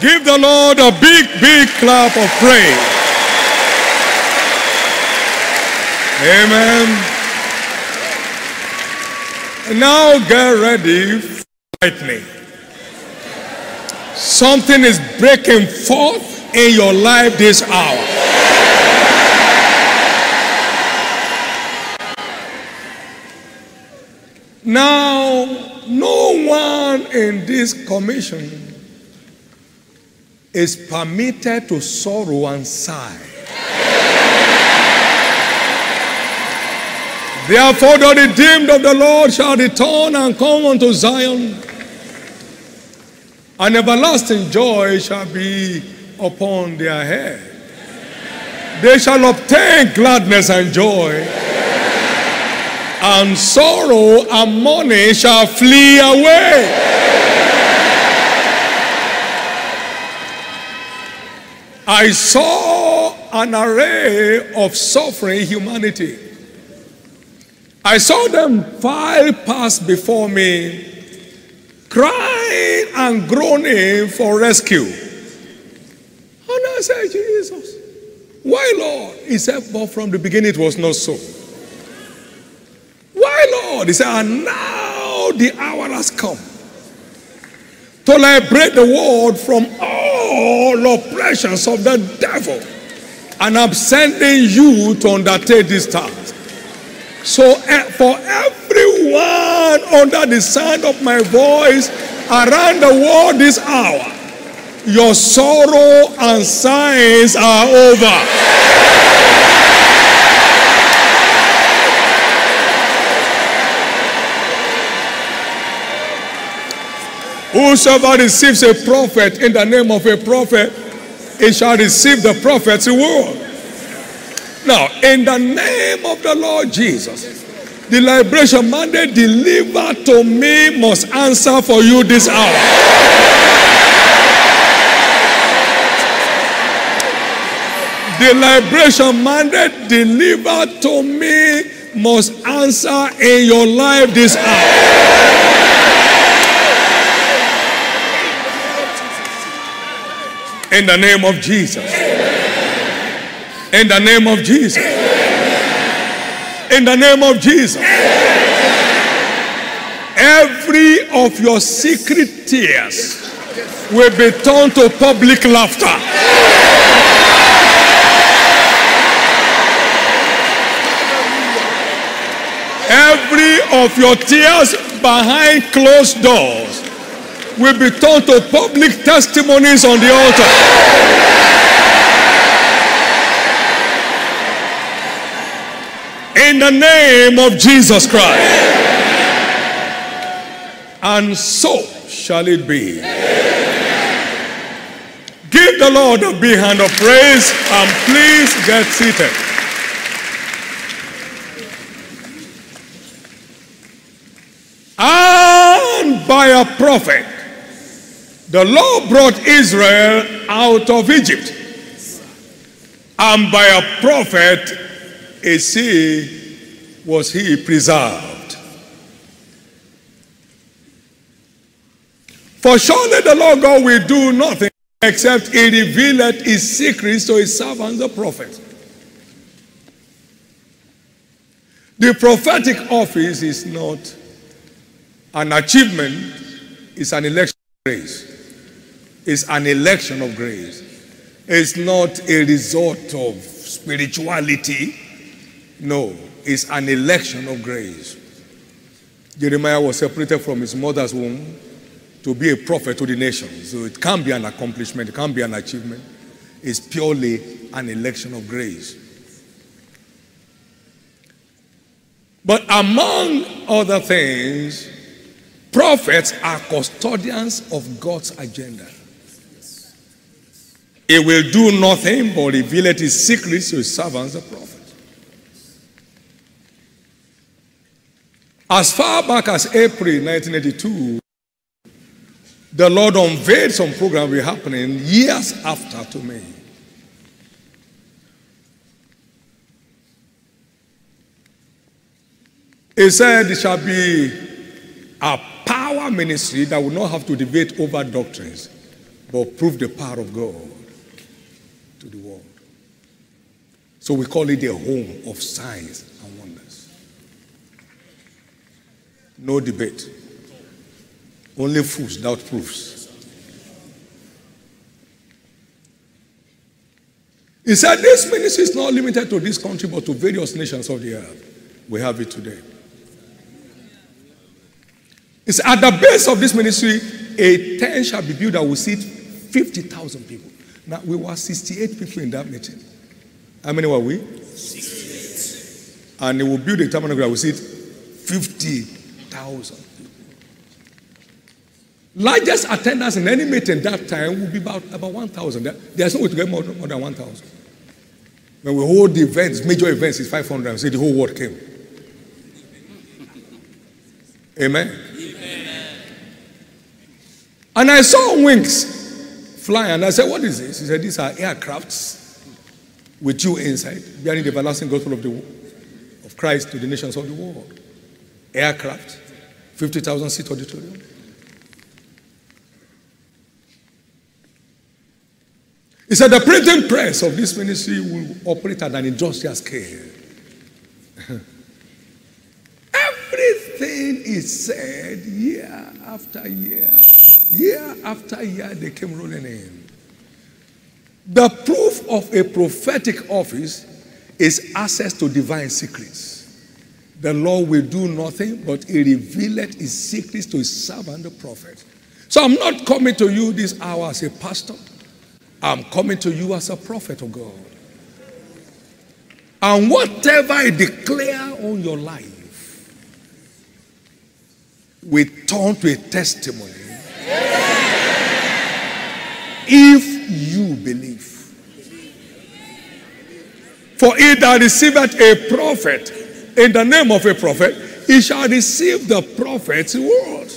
Give the Lord a big, big clap of praise. Amen. Now get ready for lightning. Something is breaking forth in your life this hour. Now, no one in this commission is permitted to sorrow and sigh. Therefore, the redeemed of the Lord shall return and come unto Zion, and everlasting joy shall be upon their head. They shall obtain gladness and joy, and sorrow and mourning shall flee away. I saw an array of suffering humanity. I saw them file past before me, crying and groaning for rescue. And I said, Jesus, why, Lord? He said, but from the beginning it was not so. Why, Lord? He said, and now the hour has come to liberate the world from all oppressions of the devil. And I'm sending you to undertake this task. So, eh, for everyone under the sound of my voice around the world this hour, your sorrow and sighs are over. Whosoever receives a prophet in the name of a prophet, he shall receive the prophet's reward. Now, in the name of the Lord Jesus, the liberation mandate delivered to me must answer for you this hour. The liberation mandate delivered to me must answer in your life this hour. In the name of Jesus. In the name of Jesus. In the name of Jesus. Every of your secret tears will be turned to public laughter. Every of your tears behind closed doors will be turned to public testimonies on the altar. In the name of Jesus Christ. And so shall it be. Give the Lord a big hand of praise and please get seated. And by a prophet, the Lord brought Israel out of Egypt. And by a prophet, a sea was he preserved. For surely the Lord God will do nothing except he revealeth his secrets to his servants, the prophets. The prophetic office is not an achievement, it's an election grace. It's an election of grace. It's not a result of spirituality. No, it's an election of grace. Jeremiah was separated from his mother's womb to be a prophet to the nations. So it can't be an accomplishment, it can't be an achievement. It's purely an election of grace. But among other things, prophets are custodians of God's agenda. He will do nothing but reveal his secrets to his servants, the prophets. As far back as April 1982, the Lord unveiled some program will happening years after to me. He said it shall be a power ministry that will not have to debate over doctrines, but prove the power of God to the world. So we call it the home of signs and wonders. No debate. Only fools doubt proofs. He said, This ministry is not limited to this country, but to various nations of the earth. We have it today. It's at the base of this ministry, a tent shall be built that will seat 50,000 people. Now, we were 68 people in that meeting. How many were we? 68. And they will build a tabernacle that will seat 50,000 people. Largest attendance in any meeting that time will be about, about 1,000. There's no way to get more, more than 1,000. When we hold the events, major events, it's 500, and say the whole world came. Amen. Amen. And I saw wings fly, and I said, What is this? He said, These are aircrafts with you inside, bearing the everlasting gospel of, the, of Christ to the nations of the world. Aircraft, 50,000 seat auditorium. He said the printing press of this ministry will operate at an industrial scale. Everything is said year after year. Year after year, they came rolling in. The proof of a prophetic office is access to divine secrets. The Lord will do nothing but he revealed his secrets to his servant, the prophet. So I'm not coming to you this hour as a pastor. I'm coming to you as a prophet of God. And whatever I declare on your life will turn to a testimony if you believe. For he that receiveth a prophet in the name of a prophet, he shall receive the prophet's word.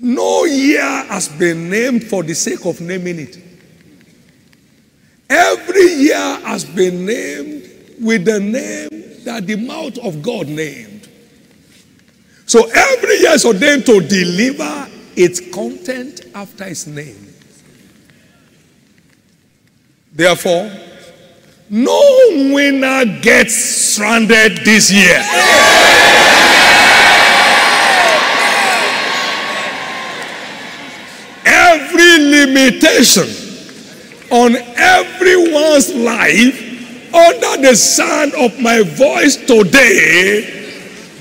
No year has been named for the sake of naming it. Every year has been named with the name that the mouth of God named. So every year is ordained to deliver its content after its name. Therefore, no winner gets stranded this year. Every limitation on everyone's life under the sound of my voice today,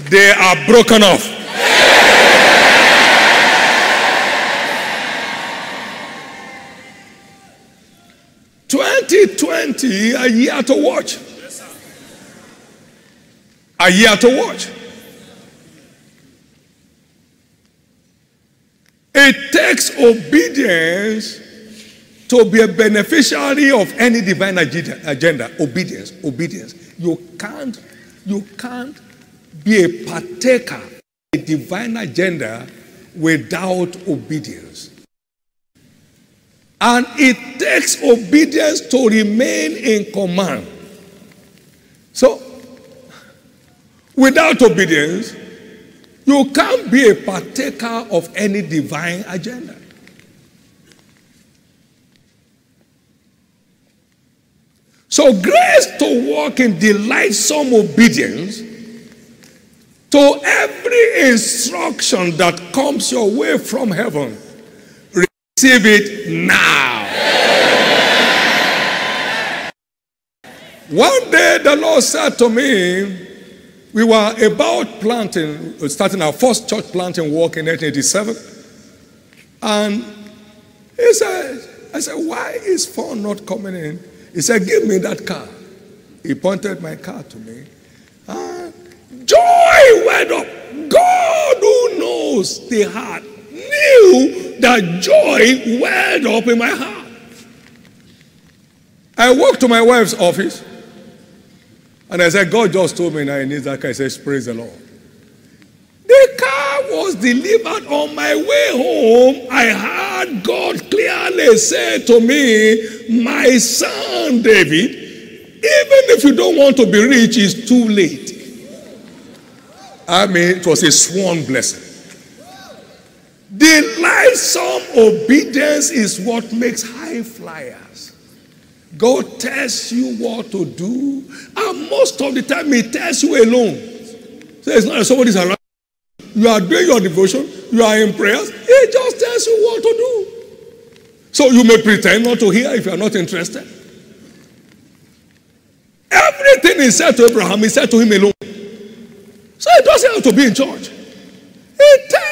they are broken off. 2020, a year to watch. A year to watch. It takes obedience to be a beneficiary of any divine agenda. Obedience, obedience. You can't, you can't be a partaker of a divine agenda without obedience. And it takes obedience to remain in command. So, without obedience, you can't be a partaker of any divine agenda. So, grace to walk in delightsome obedience to every instruction that comes your way from heaven Receive it now. One day the Lord said to me, we were about planting, starting our first church planting work in 1987. And he said, I said, why is phone not coming in? He said, give me that car. He pointed my car to me. And joy went up. God who knows the heart knew that joy welled up in my heart. I walked to my wife's office and I said, God just told me now I need that car. I said, Praise the Lord. The car was delivered on my way home. I heard God clearly say to me, My son David, even if you don't want to be rich, it's too late. I mean, it was a sworn blessing. Delightsome obedience is what makes high flyers. God tells you what to do, and most of the time, He tells you alone. So it's not somebody's around. You are doing your devotion, you are in prayers, He just tells you what to do. So you may pretend not to hear if you are not interested. Everything He said to Abraham, He said to him alone. So He doesn't have to be in church.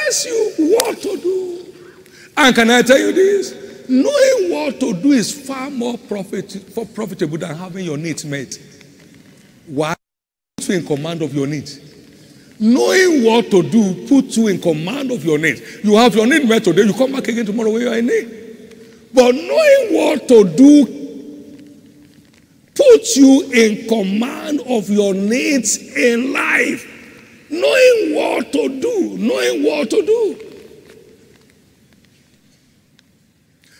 Tells you what to do. And can I tell you this? Knowing what to do is far more profit, profitable than having your needs met. Why? Puts you in command of your needs. Knowing what to do puts you in command of your needs. You have your need met today, you come back again tomorrow when you are in need. But knowing what to do puts you in command of your needs in life. Knowing what to do, knowing what to do.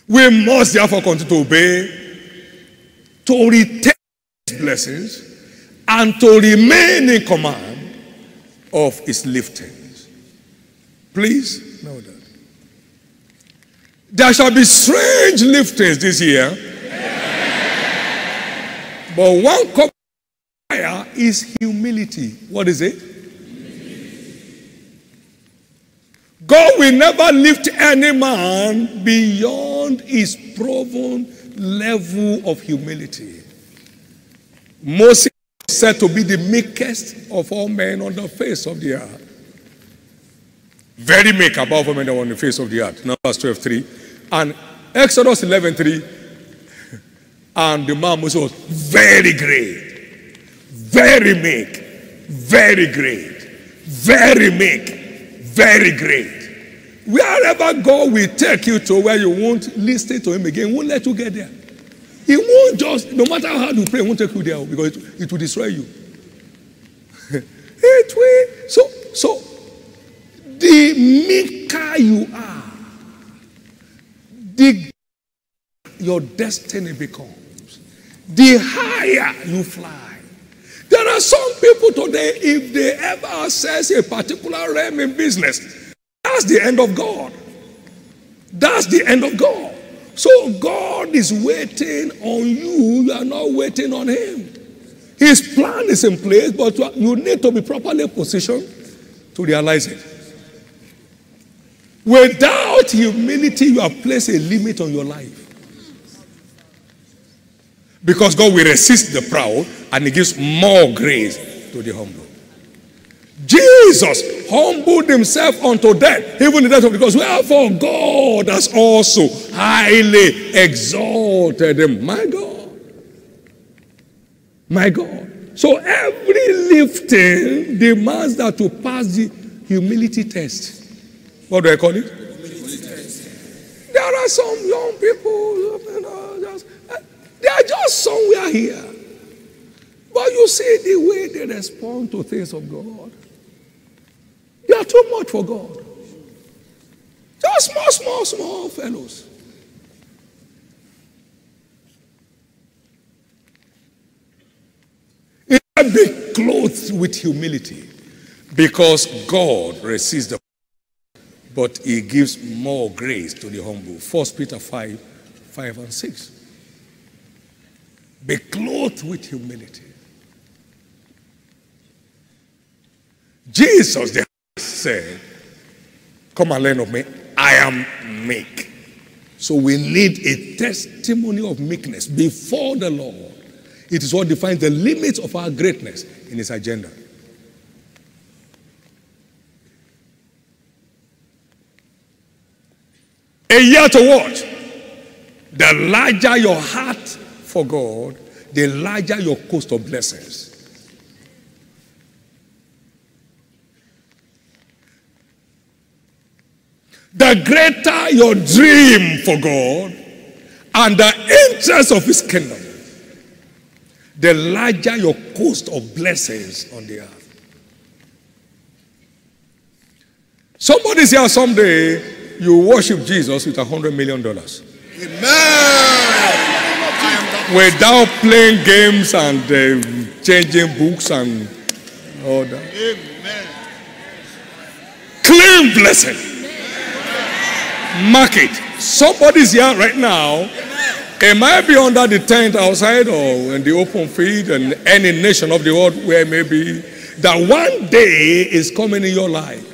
We must therefore continue to obey, to retain his blessings, and to remain in command of his liftings. Please know that. There shall be strange liftings this year. But one cup fire is humility. What is it? God will never lift any man beyond his proven level of humility. Moses is said to be the meekest of all men on the face of the earth. Very meek above all men on the face of the earth. Numbers 12 3. And Exodus 11 3. And the man Moses was very great, very meek, very great, very meek, very great. Wherever God will take you to where you won't listen to him again, won't let you get there. He won't just, no matter how hard you pray, he won't take you there because it, it will destroy you. it will. So, so the meeker you are, the your destiny becomes, the higher you fly. There are some people today, if they ever assess a particular realm in business, that's the end of God. That's the end of God. So God is waiting on you. You are not waiting on Him. His plan is in place, but you need to be properly positioned to realize it. Without humility, you have placed a limit on your life. Because God will resist the proud and He gives more grace to the humble. Jesus humbled himself unto death, even the death of the cross. Wherefore, God has also highly exalted him. My God. My God. So every lifting demands that to pass the humility test. What do I call it? There are some young people, they are just somewhere here. But you see the way they respond to things of God. Are too much for God. Just small, small, small fellows. Be clothed with humility because God resists the but he gives more grace to the humble. 1 Peter 5 5 and 6. Be clothed with humility. Jesus the said, Come and learn of me. I am meek. So we need a testimony of meekness before the Lord. It is what defines the limits of our greatness in his agenda. A year to watch. The larger your heart for God, the larger your cost of blessings. The greater your dream for God and the interest of His kingdom, the larger your cost of blessings on the earth. Somebody's here someday, you worship Jesus with a hundred million dollars. Amen. Without playing games and uh, changing books and all that. Amen. Clean blessing. Mark it. Somebody's here right now. It might be under the tent outside or in the open field and any nation of the world where maybe. That one day is coming in your life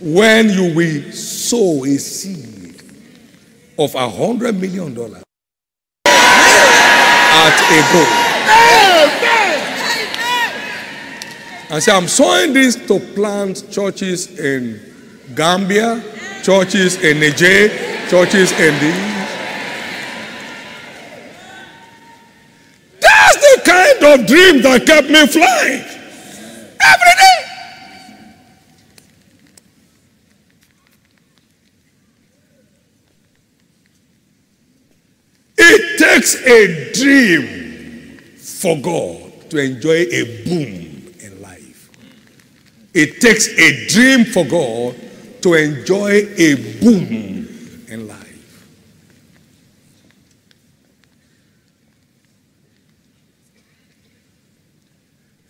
when you will sow a seed of a hundred million dollars at a go. And say, I'm sowing this to plant churches in Gambia, churches in Niger, churches in the. That's the kind of dream that kept me flying every day. It takes a dream for God to enjoy a boom in life. It takes a dream for God to enjoy a boom in life.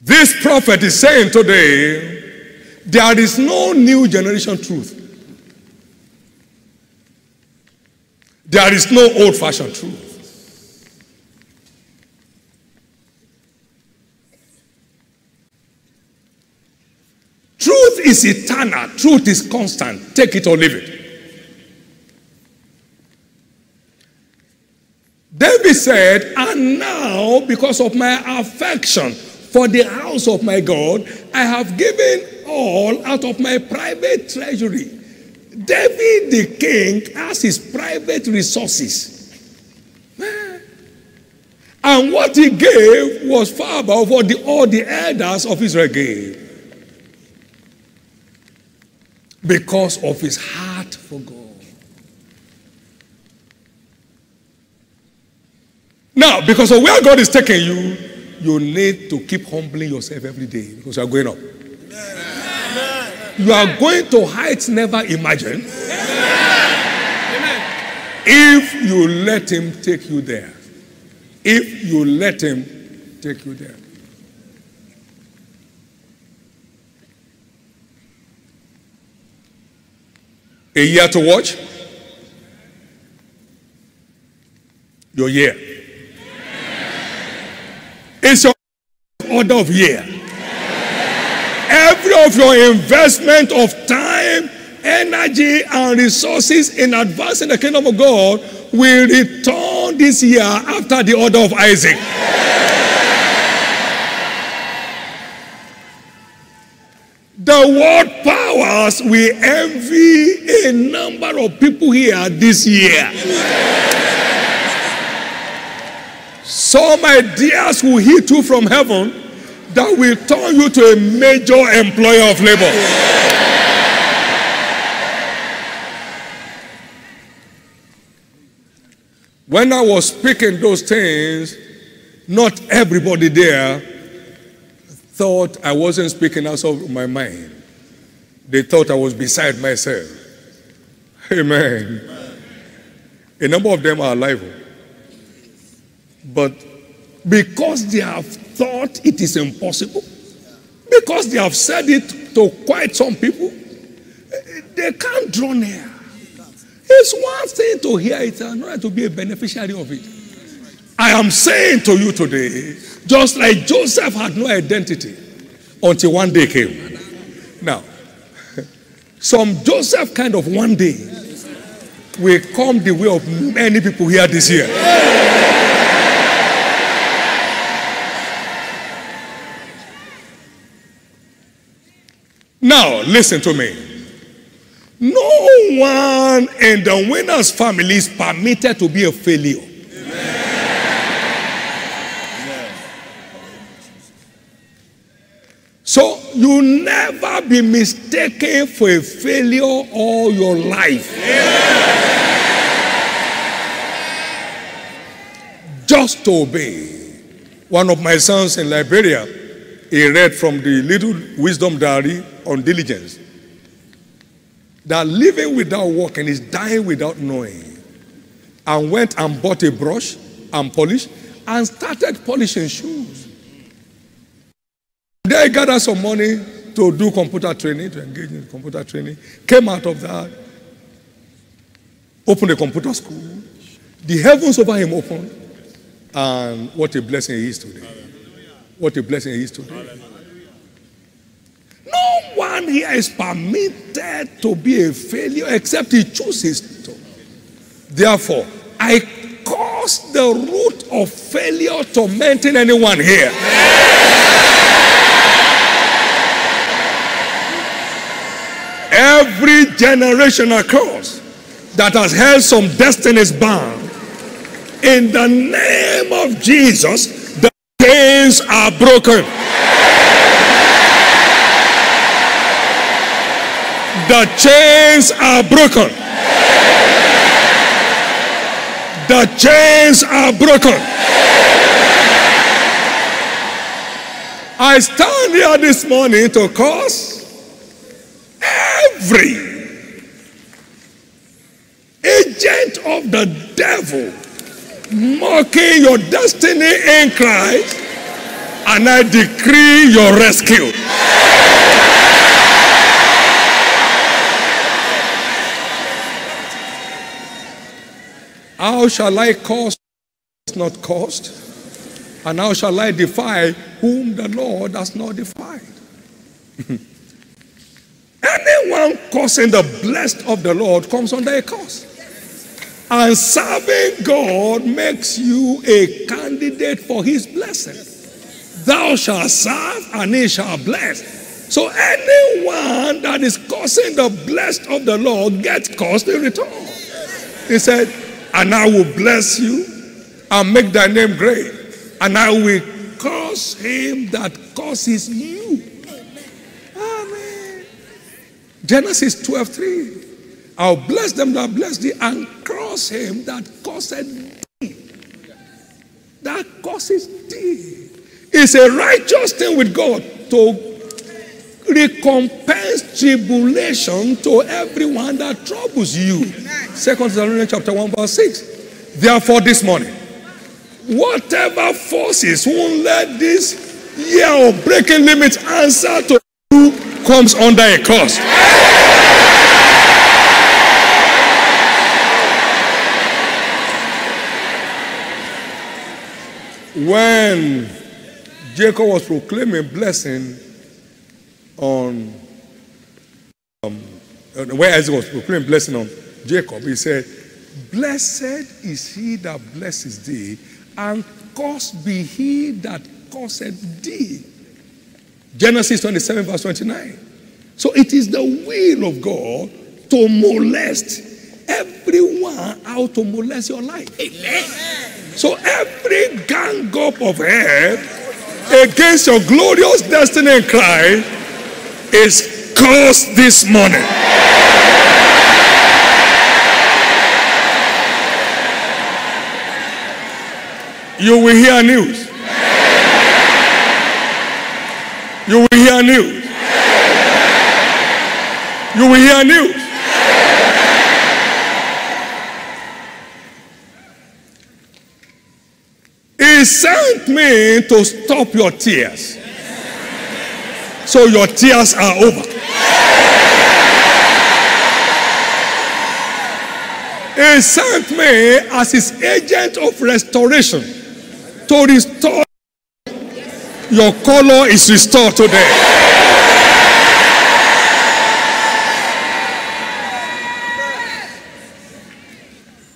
This prophet is saying today there is no new generation truth. There is no old fashioned truth. Truth is eternal, truth is constant. Take it or leave it. David said, And now, because of my affection for the house of my God, I have given all out of my private treasury. David the king has his private resources. And what he gave was far above what the, all the elders of Israel gave. Because of his heart for God. Now, because of where God is taking you, you need to keep humbling yourself every day because you are going up. You are going to heights never imagined if you let Him take you there. If you let Him take you there. A year to watch? Your year. It's your order of year. Every of your investment of time, energy, and resources in advancing the kingdom of God will return this year after the order of Isaac. The world powers we envy a number of people here this year. Some ideas will hit you from heaven that will turn you to a major employer of labor. When I was speaking those things, not everybody there thought I wasn't speaking out of my mind. They thought I was beside myself. Amen. A number of them are alive. But because they have thought it is impossible, because they have said it to quite some people, they can't draw near. It's one thing to hear it and another to be a beneficiary of it. I am saying to you today, just like Joseph had no identity until one day came. Now, some Joseph kind of one day will come the way of many people here this year. Now, listen to me. No one in the winner's family is permitted to be a failure. You never be mistaken for a failure all your life. Just to obey. One of my sons in Liberia, he read from the little wisdom diary on diligence that living without working is dying without knowing. And went and bought a brush and polish and started polishing shoes. They gathered some money to do computer training, to engage in computer training. Came out of that. opened a computer school. The heavens over him opened. And what a blessing he is today. What a blessing he is today. No one here is permitted to be a failure except he chooses to. Therefore, I cause the root of failure tormenting anyone here. Every generation across that has held some destinies bound, in the name of Jesus, the chains are broken. The chains are broken. The chains are broken. I stand here this morning to cause every agent of the devil mocking your destiny in Christ, and I decree your rescue. How shall I cause not caused? And how shall I defy whom the Lord has not defied? Anyone causing the blessed of the Lord comes under a curse. And serving God makes you a candidate for his blessing. Thou shalt serve and he shall bless. So anyone that is causing the blessed of the Lord gets cursed in return. He said, And I will bless you and make thy name great. And I will curse him that causes you. Genesis 12 3. I'll bless them that bless thee and cross him that caused thee. That causes thee. It's a righteous thing with God to recompense tribulation to everyone that troubles you. Second Thessalonians chapter 1, verse 6. Therefore, this morning, whatever forces won't let this year of breaking limits answer to who comes under a curse. When Jacob was proclaiming blessing on um, where Isaac was proclaiming blessing on Jacob, he said, Blessed is he that blesses thee, and cursed be he that curseth thee. Genesis 27, verse 29. So it is the will of God to molest everyone out to molest your life. Amen. So every gang up of hell against your glorious destiny in Christ is cursed this morning. You will hear news. You will hear news. You will hear news. He sent me to stop your tears. So your tears are over. He sent me as his agent of restoration to restore. Your color is restored today.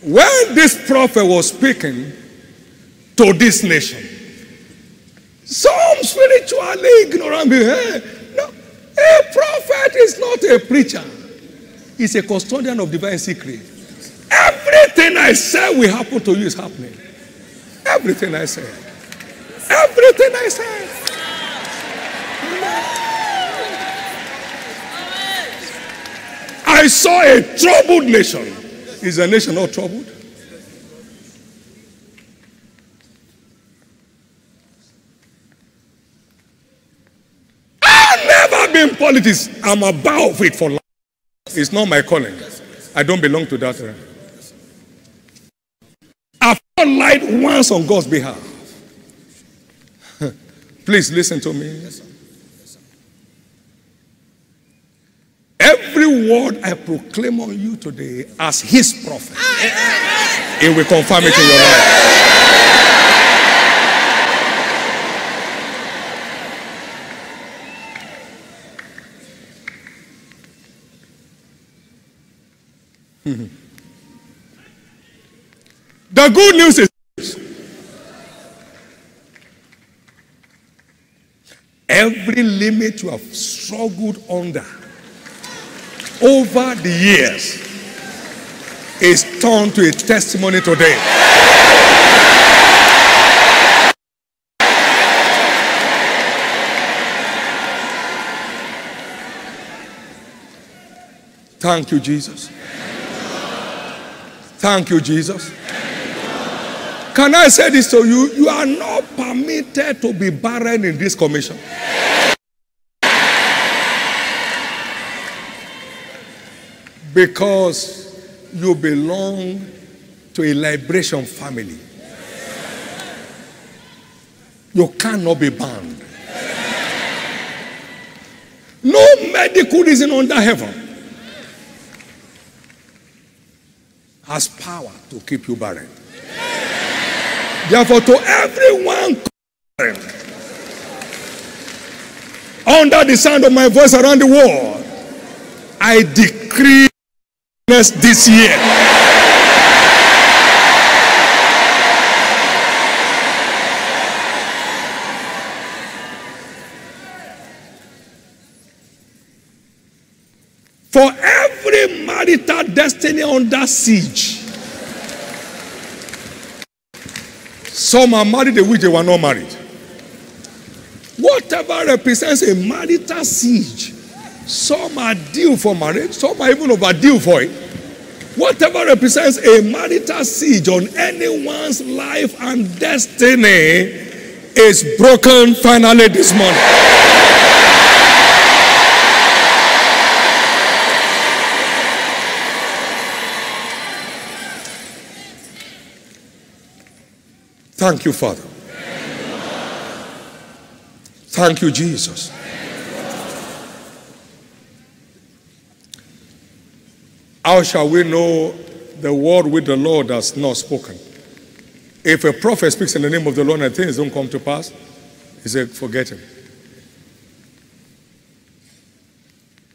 When this prophet was speaking, to this nation. Some spiritually ignorant people. Hey, eh? no, a prophet is not a preacher. He's a custodian of divine secret. Everything I say will happen to you is happening. Everything I say. Everything I say. I saw a troubled nation. Is a nation not troubled? in politics, I'm above it for life. It's not my calling. I don't belong to that. I've not lied once on God's behalf. Please listen to me. Every word I proclaim on you today as his prophet, it will confirm it in your life. The good news is every limit you have struggled under over the years is turned to a testimony today. Thank you, Jesus. Thank you, Jesus. Can I say this to you? You are not permitted to be barren in this commission. Because you belong to a liberation family. You cannot be banned. No medical reason under heaven has power to keep you barren. Therefore, to everyone under the sound of my voice around the world, I decree this year. Destiny under siege, some are married, in which they were not married. Whatever represents a marital siege, some are due for marriage, some are even overdue for it. Whatever represents a marital siege on anyone's life and destiny is broken finally this morning. Thank you, Father. Thank you, Jesus. How shall we know the word which the Lord has not spoken? If a prophet speaks in the name of the Lord and things don't come to pass, he said, forget him.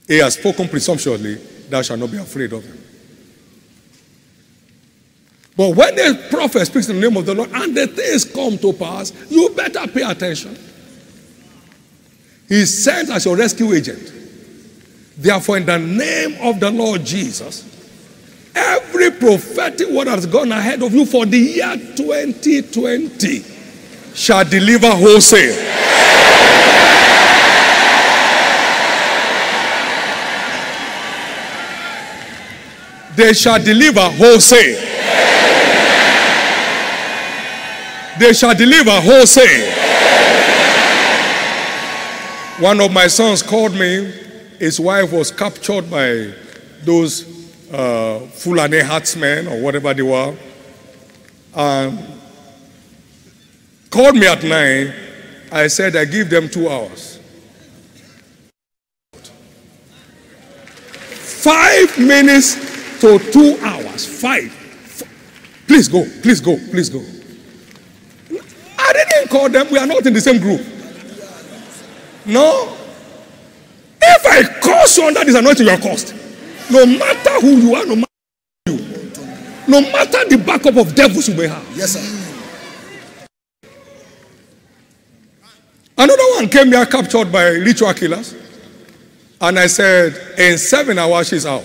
He has spoken presumptuously, thou shalt not be afraid of him. But when the prophet speaks in the name of the Lord and the things come to pass, you better pay attention. He sent as your rescue agent. Therefore, in the name of the Lord Jesus, every prophetic word that's gone ahead of you for the year 2020 shall deliver wholesale. They shall deliver wholesale. They shall deliver wholesale. One of my sons called me. His wife was captured by those uh, Fulani herdsmen or whatever they were. Called me at nine. I said, I give them two hours. Five minutes to two hours. Five. Please go, please go, please go. Call them. We are not in the same group. No. If I curse you under this anointing, you are cursed. No matter who you are, no matter who you, no matter the backup of devils you may have. Yes, sir. Another one came here captured by ritual killers. And I said, in seven hours, she's out.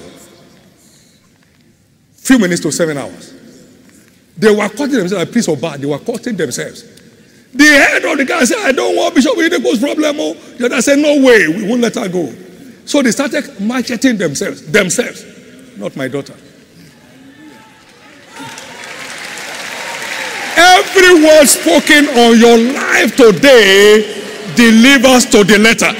Few minutes to seven hours. They were cutting themselves a piece of bar. They were cutting themselves. The head of the guy said, I don't want Bishop Oyedepo's problem. Oh. The other said, No way, we won't let her go. So they started macheting themselves, themselves, not my daughter. Every word spoken on your life today delivers to the letter.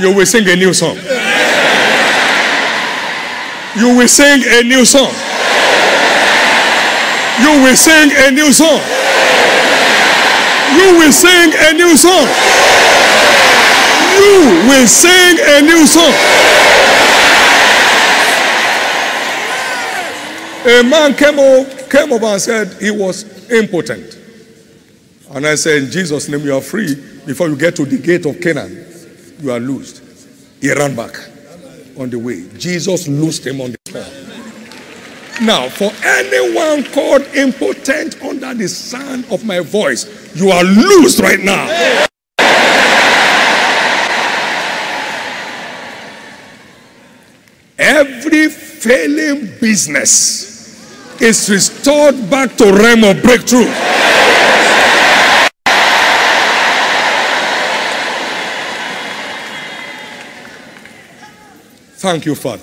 You will sing a new song. You will sing a new song. You will sing a new song. You will sing a new song. You will sing a new song. A man came over, came over and said he was impotent. And I said, In Jesus' name, you are free. Before you get to the gate of Canaan, you are loosed. He ran back on the way. Jesus loosed him on the spot. Now, for anyone called impotent under the sound of my voice, you are loosed right now. Every failing business is restored back to realm of breakthrough. Thank you, Father.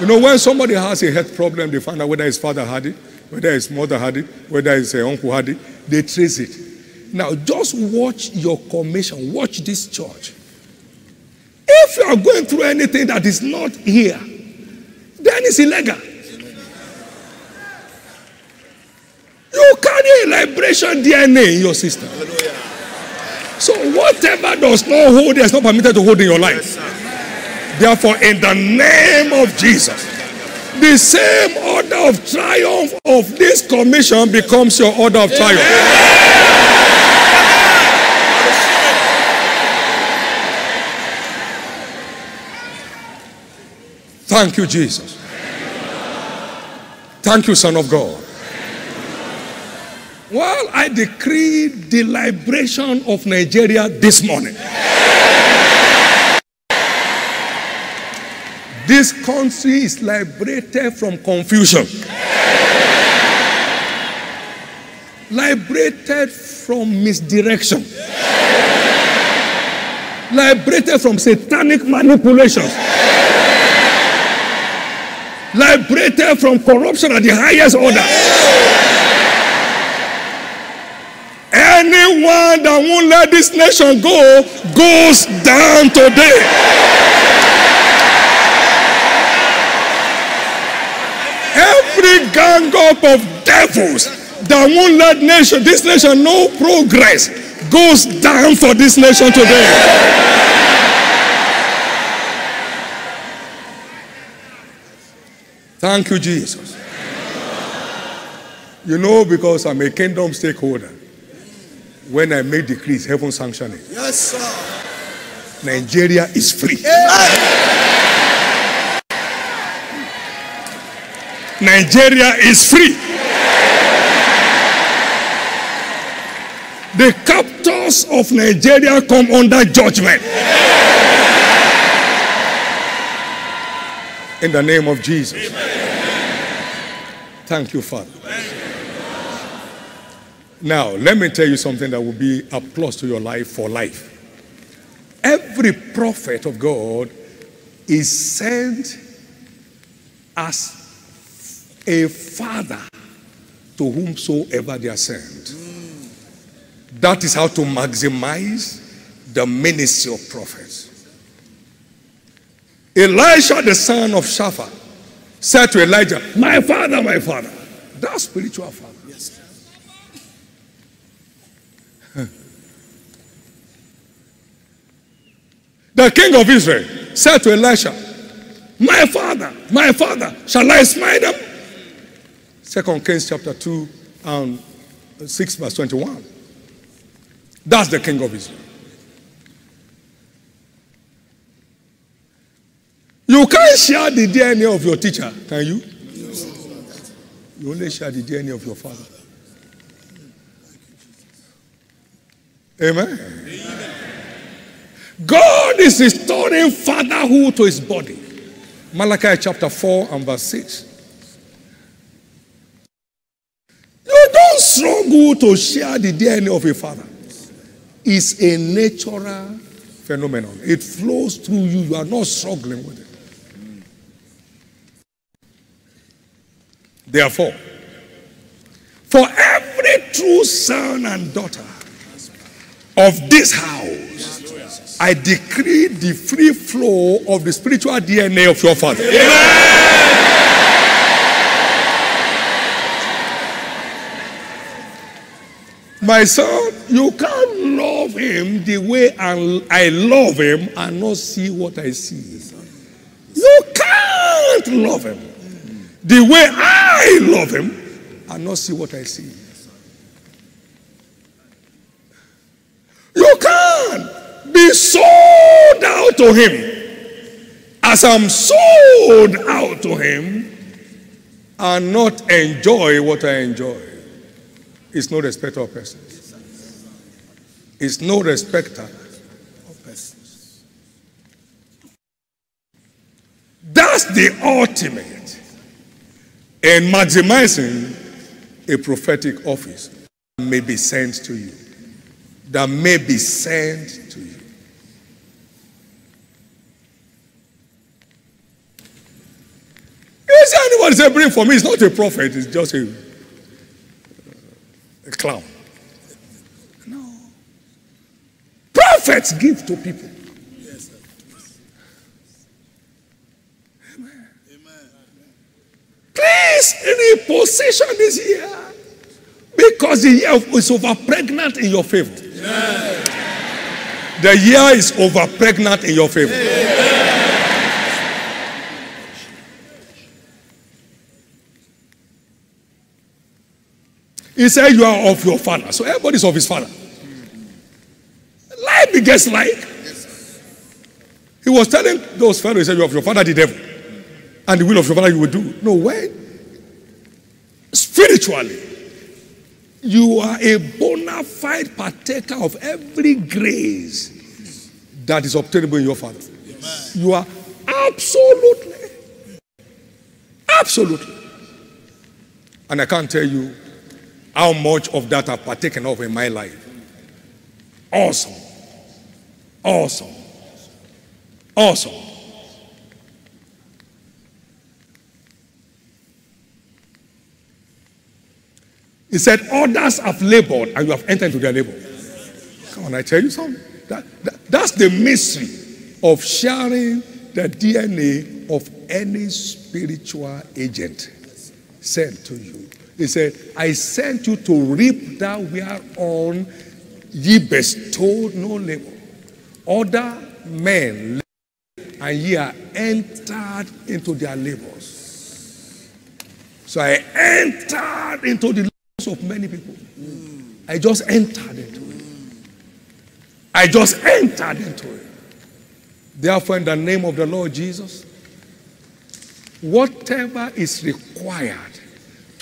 You know, when somebody has a health problem, they find out whether his father had it, whether his mother had it, whether his uh, uncle had it, they trace it. Now, just watch your commission, watch this church. If you are going through anything that is not here, then it's illegal. You carry a liberation DNA in your system. So whatever does not hold, is not permitted to hold in your life. Therefore, in the name of Jesus, the same order of triumph of this commission becomes your order of triumph. Thank you, Jesus. Thank you, Son of God. Well, I decree the liberation of Nigeria this morning. This country is liberated from confusion, liberated from misdirection, liberated from satanic manipulations, liberated from corruption at the highest order. Anyone that won't let this nation go goes down today. Gang up of devils that won't let nation, this nation no progress goes down for this nation today. Thank you, Jesus. You know, because I'm a kingdom stakeholder, when I make decrees, heaven sanction it. Yes, sir. Nigeria is free. Nigeria is free. The captors of Nigeria come under judgment. In the name of Jesus. Thank you, Father. Now, let me tell you something that will be a plus to your life for life. Every prophet of God is sent as a father to whomsoever they are sent. That is how to maximize the ministry of prophets. Elisha, the son of Shaphat, said to Elijah, My father, my father. That's spiritual father. Yes. The king of Israel said to Elisha, My father, my father, shall I smite them? Second Kings chapter 2 and 6 verse 21. That's the king of Israel. You can't share the DNA of your teacher, can you? You only share the DNA of your father. Amen. God is restoring fatherhood to his body. Malachi chapter 4 and verse 6. You don't struggle to share the DNA of a father. It's a natural phenomenon. It flows through you. You are not struggling with it. Therefore, for every true son and daughter of this house, I decree the free flow of the spiritual DNA of your father. My son, You can't love him the way I, love him and not see what I see. You can't love him the way I love him and not see what I see. You can't be sold out to him as I'm sold out to him and not enjoy what I enjoy. It's no respecter of persons. It's no respecter of persons. That's the ultimate in maximizing a prophetic office that may be sent to you. That may be sent to you. You see anyone say, bring for me, it's not a prophet, it's just a, a clown. No. Prophets give to people. Yes, sir. Please reposition this year because the year is over pregnant in your favor. The year is over pregnant in your favor. He said, You are of your father. So everybody's of his father. Life begets like. He was telling those fellows, he said, You are of your father, the devil. And the will of your father you will do. No way. Spiritually, you are a bona fide partaker of every grace that is obtainable in your father. You are absolutely, absolutely. And I can't tell you how much of that I've partaken of in my life. Awesome. Awesome. Awesome. He said, Others have labored and you have entered into their labor. Come on, I tell you something. That, that- that's the mystery of sharing the DNA of any spiritual agent sent to you. He said, I sent you to reap that whereon ye bestowed no labor. Other men and ye are entered into their labors. So I entered into the labors of many people. I just entered into it. I just entered into it. Therefore, in the name of the Lord Jesus, whatever is required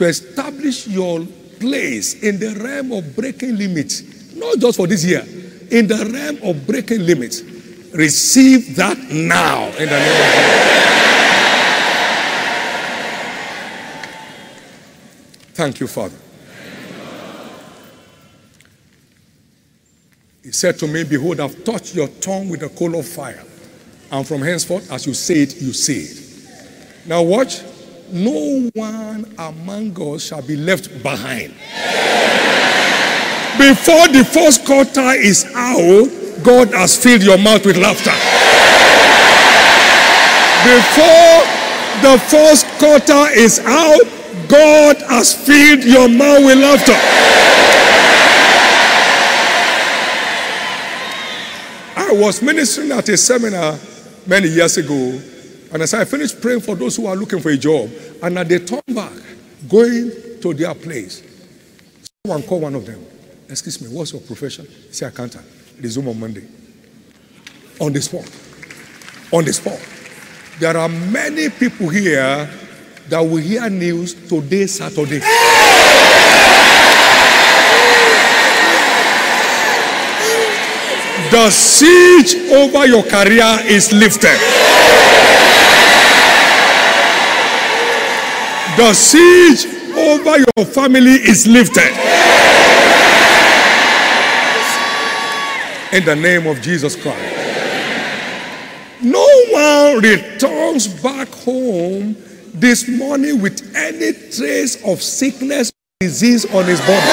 to establish your place in the realm of breaking limits, not just for this year, in the realm of breaking limits, receive that now in the name of Jesus. Thank you, Father. He said to me, Behold, I've touched your tongue with a coal of fire. And from henceforth, as you say it, you say it. Now, watch. No one among us shall be left behind. Before the first quarter is out, God has filled your mouth with laughter. Before the first quarter is out, God has filled your mouth with laughter. I was ministering at a seminar many years ago, and as I finished praying for those who are looking for a job, and as they turn back, going to their place, someone called one of them. Excuse me, what's your profession? He said, accountant. Resume on Monday. On the spot. On the spot. There are many people here that will hear news today, Saturday. The siege over your career is lifted. The siege over your family is lifted. In the name of Jesus Christ. No one returns back home this morning with any trace of sickness or disease on his body.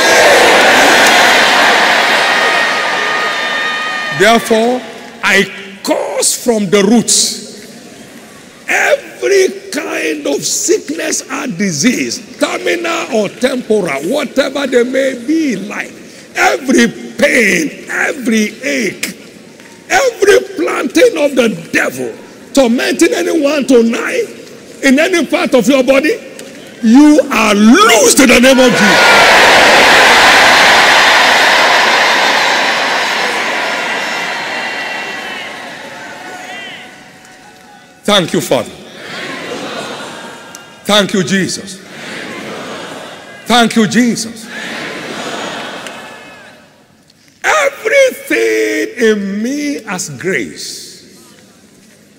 Therefore, I curse from the roots every kind of sickness or disease, terminal or temporal, whatever they may be like, every pain, every ache, every planting of the devil tormenting anyone tonight in any part of your body, you are loosed in the name of Jesus. Thank you, Father. Thank you, Jesus. Thank you, Jesus. Everything in me as grace,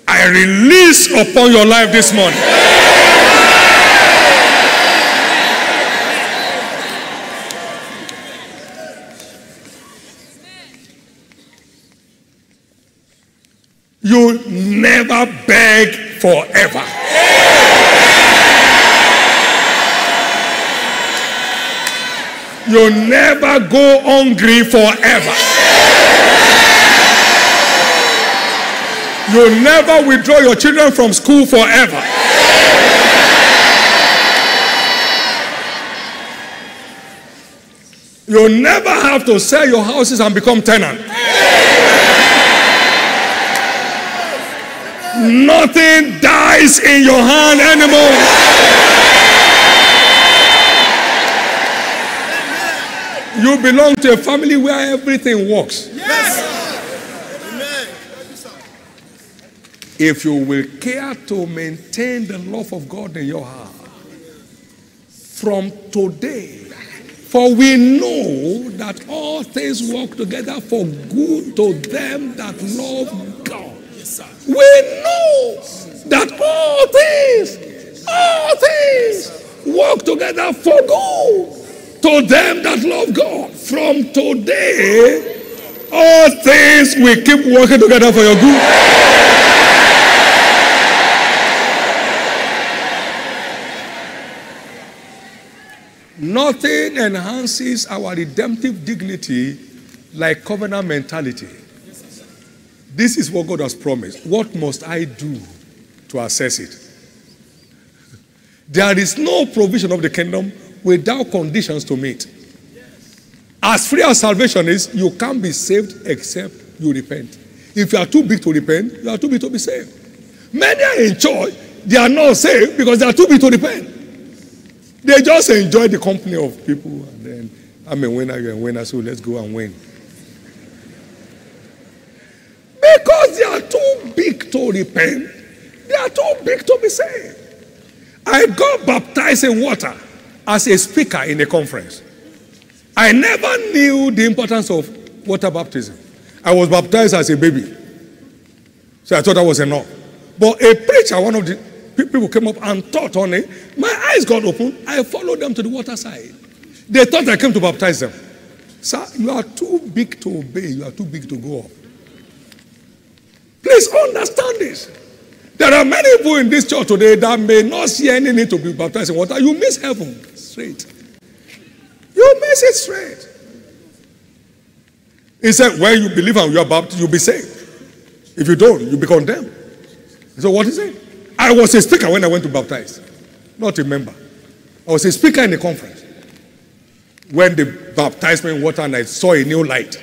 I release upon your life this morning. You never beg forever. You never go hungry forever. You'll never withdraw your children from school forever. You'll never have to sell your houses and become tenant. Nothing dies in your hand anymore. You belong to a family where everything works. Yes. Amen. If you will care to maintain the love of God in your heart from today, for we know that all things work together for good to them that love God. We know that all things, all things work together for good to them that love God. From today, all things will keep working together for your good. Nothing enhances our redemptive dignity like covenant mentality. This is what God has promised. What must I do to access it? There is no provision of the kingdom without conditions to meet. As free as salvation is, you can't be saved except you repent. If you are too big to repent, you are too big to be saved. Many are in church, they are not saved because they are too big to repent. They just enjoy the company of people and then I'm a winner, you're a winner, so let's go and win. Because they are too big to repent, they are too big to be saved. I got baptized in water as a speaker in a conference. I never knew the importance of water baptism. I was baptized as a baby. So I thought that was enough. But a preacher, one of the people came up and taught on it. My eyes got open. I followed them to the water side. They thought I came to baptize them. Sir, you are too big to obey. You are too big to go up. Please understand this. There are many people in this church today that may not see any need to be baptized in water. You miss heaven straight. You miss it straight. He said, when you believe and you are baptized, you'll be saved. If you don't, you'll be condemned. So what is it? I was a speaker when I went to baptize, not a member. I was a speaker in a conference when they baptized me in water and I saw a new light.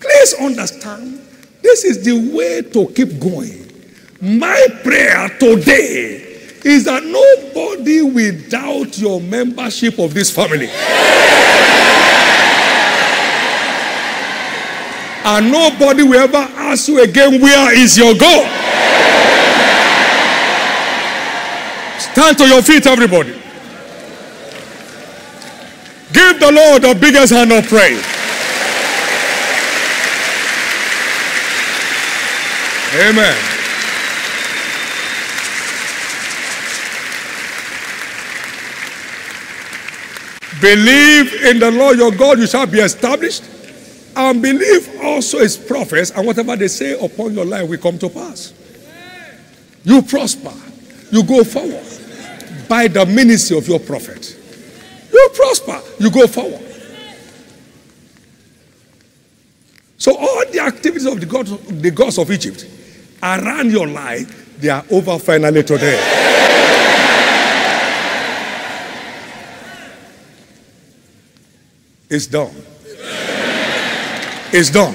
Please understand, this is the way to keep going. My prayer today is that nobody will doubt your membership of this family. And nobody will ever ask you again, Where is your God? Stand to your feet, everybody. Give the Lord the biggest hand of praise. Amen. Believe in the Lord your God, you shall be established. And believe also his prophets, and whatever they say upon your life will come to pass. You prosper, you go forward by the ministry of your prophet. You prosper, you go forward. So all the activities of the gods, the gods of Egypt around your life, they are over finally today. It's done. It's done.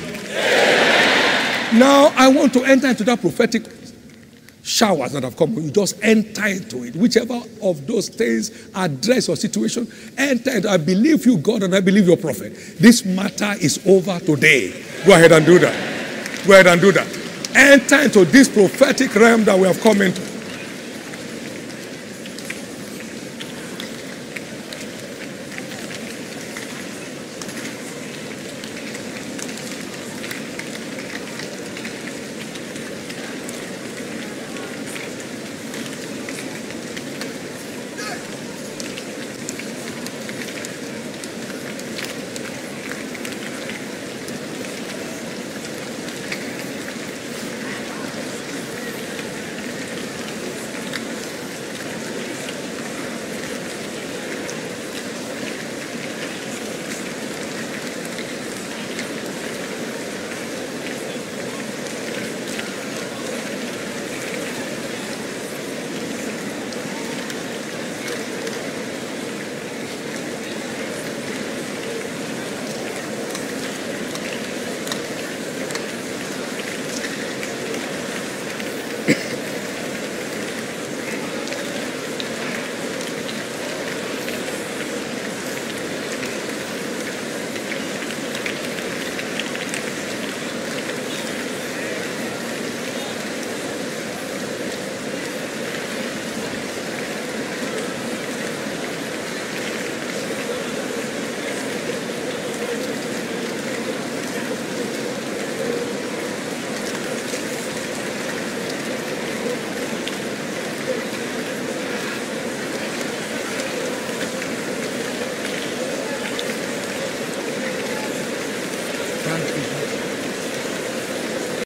Now I want to enter into that prophetic showers that have come. You just enter into it. Whichever of those things address your situation, enter it. I believe you, God, and I believe your prophet. This matter is over today. Go ahead and do that. Go ahead and do that. Enter into this prophetic realm that we have come into.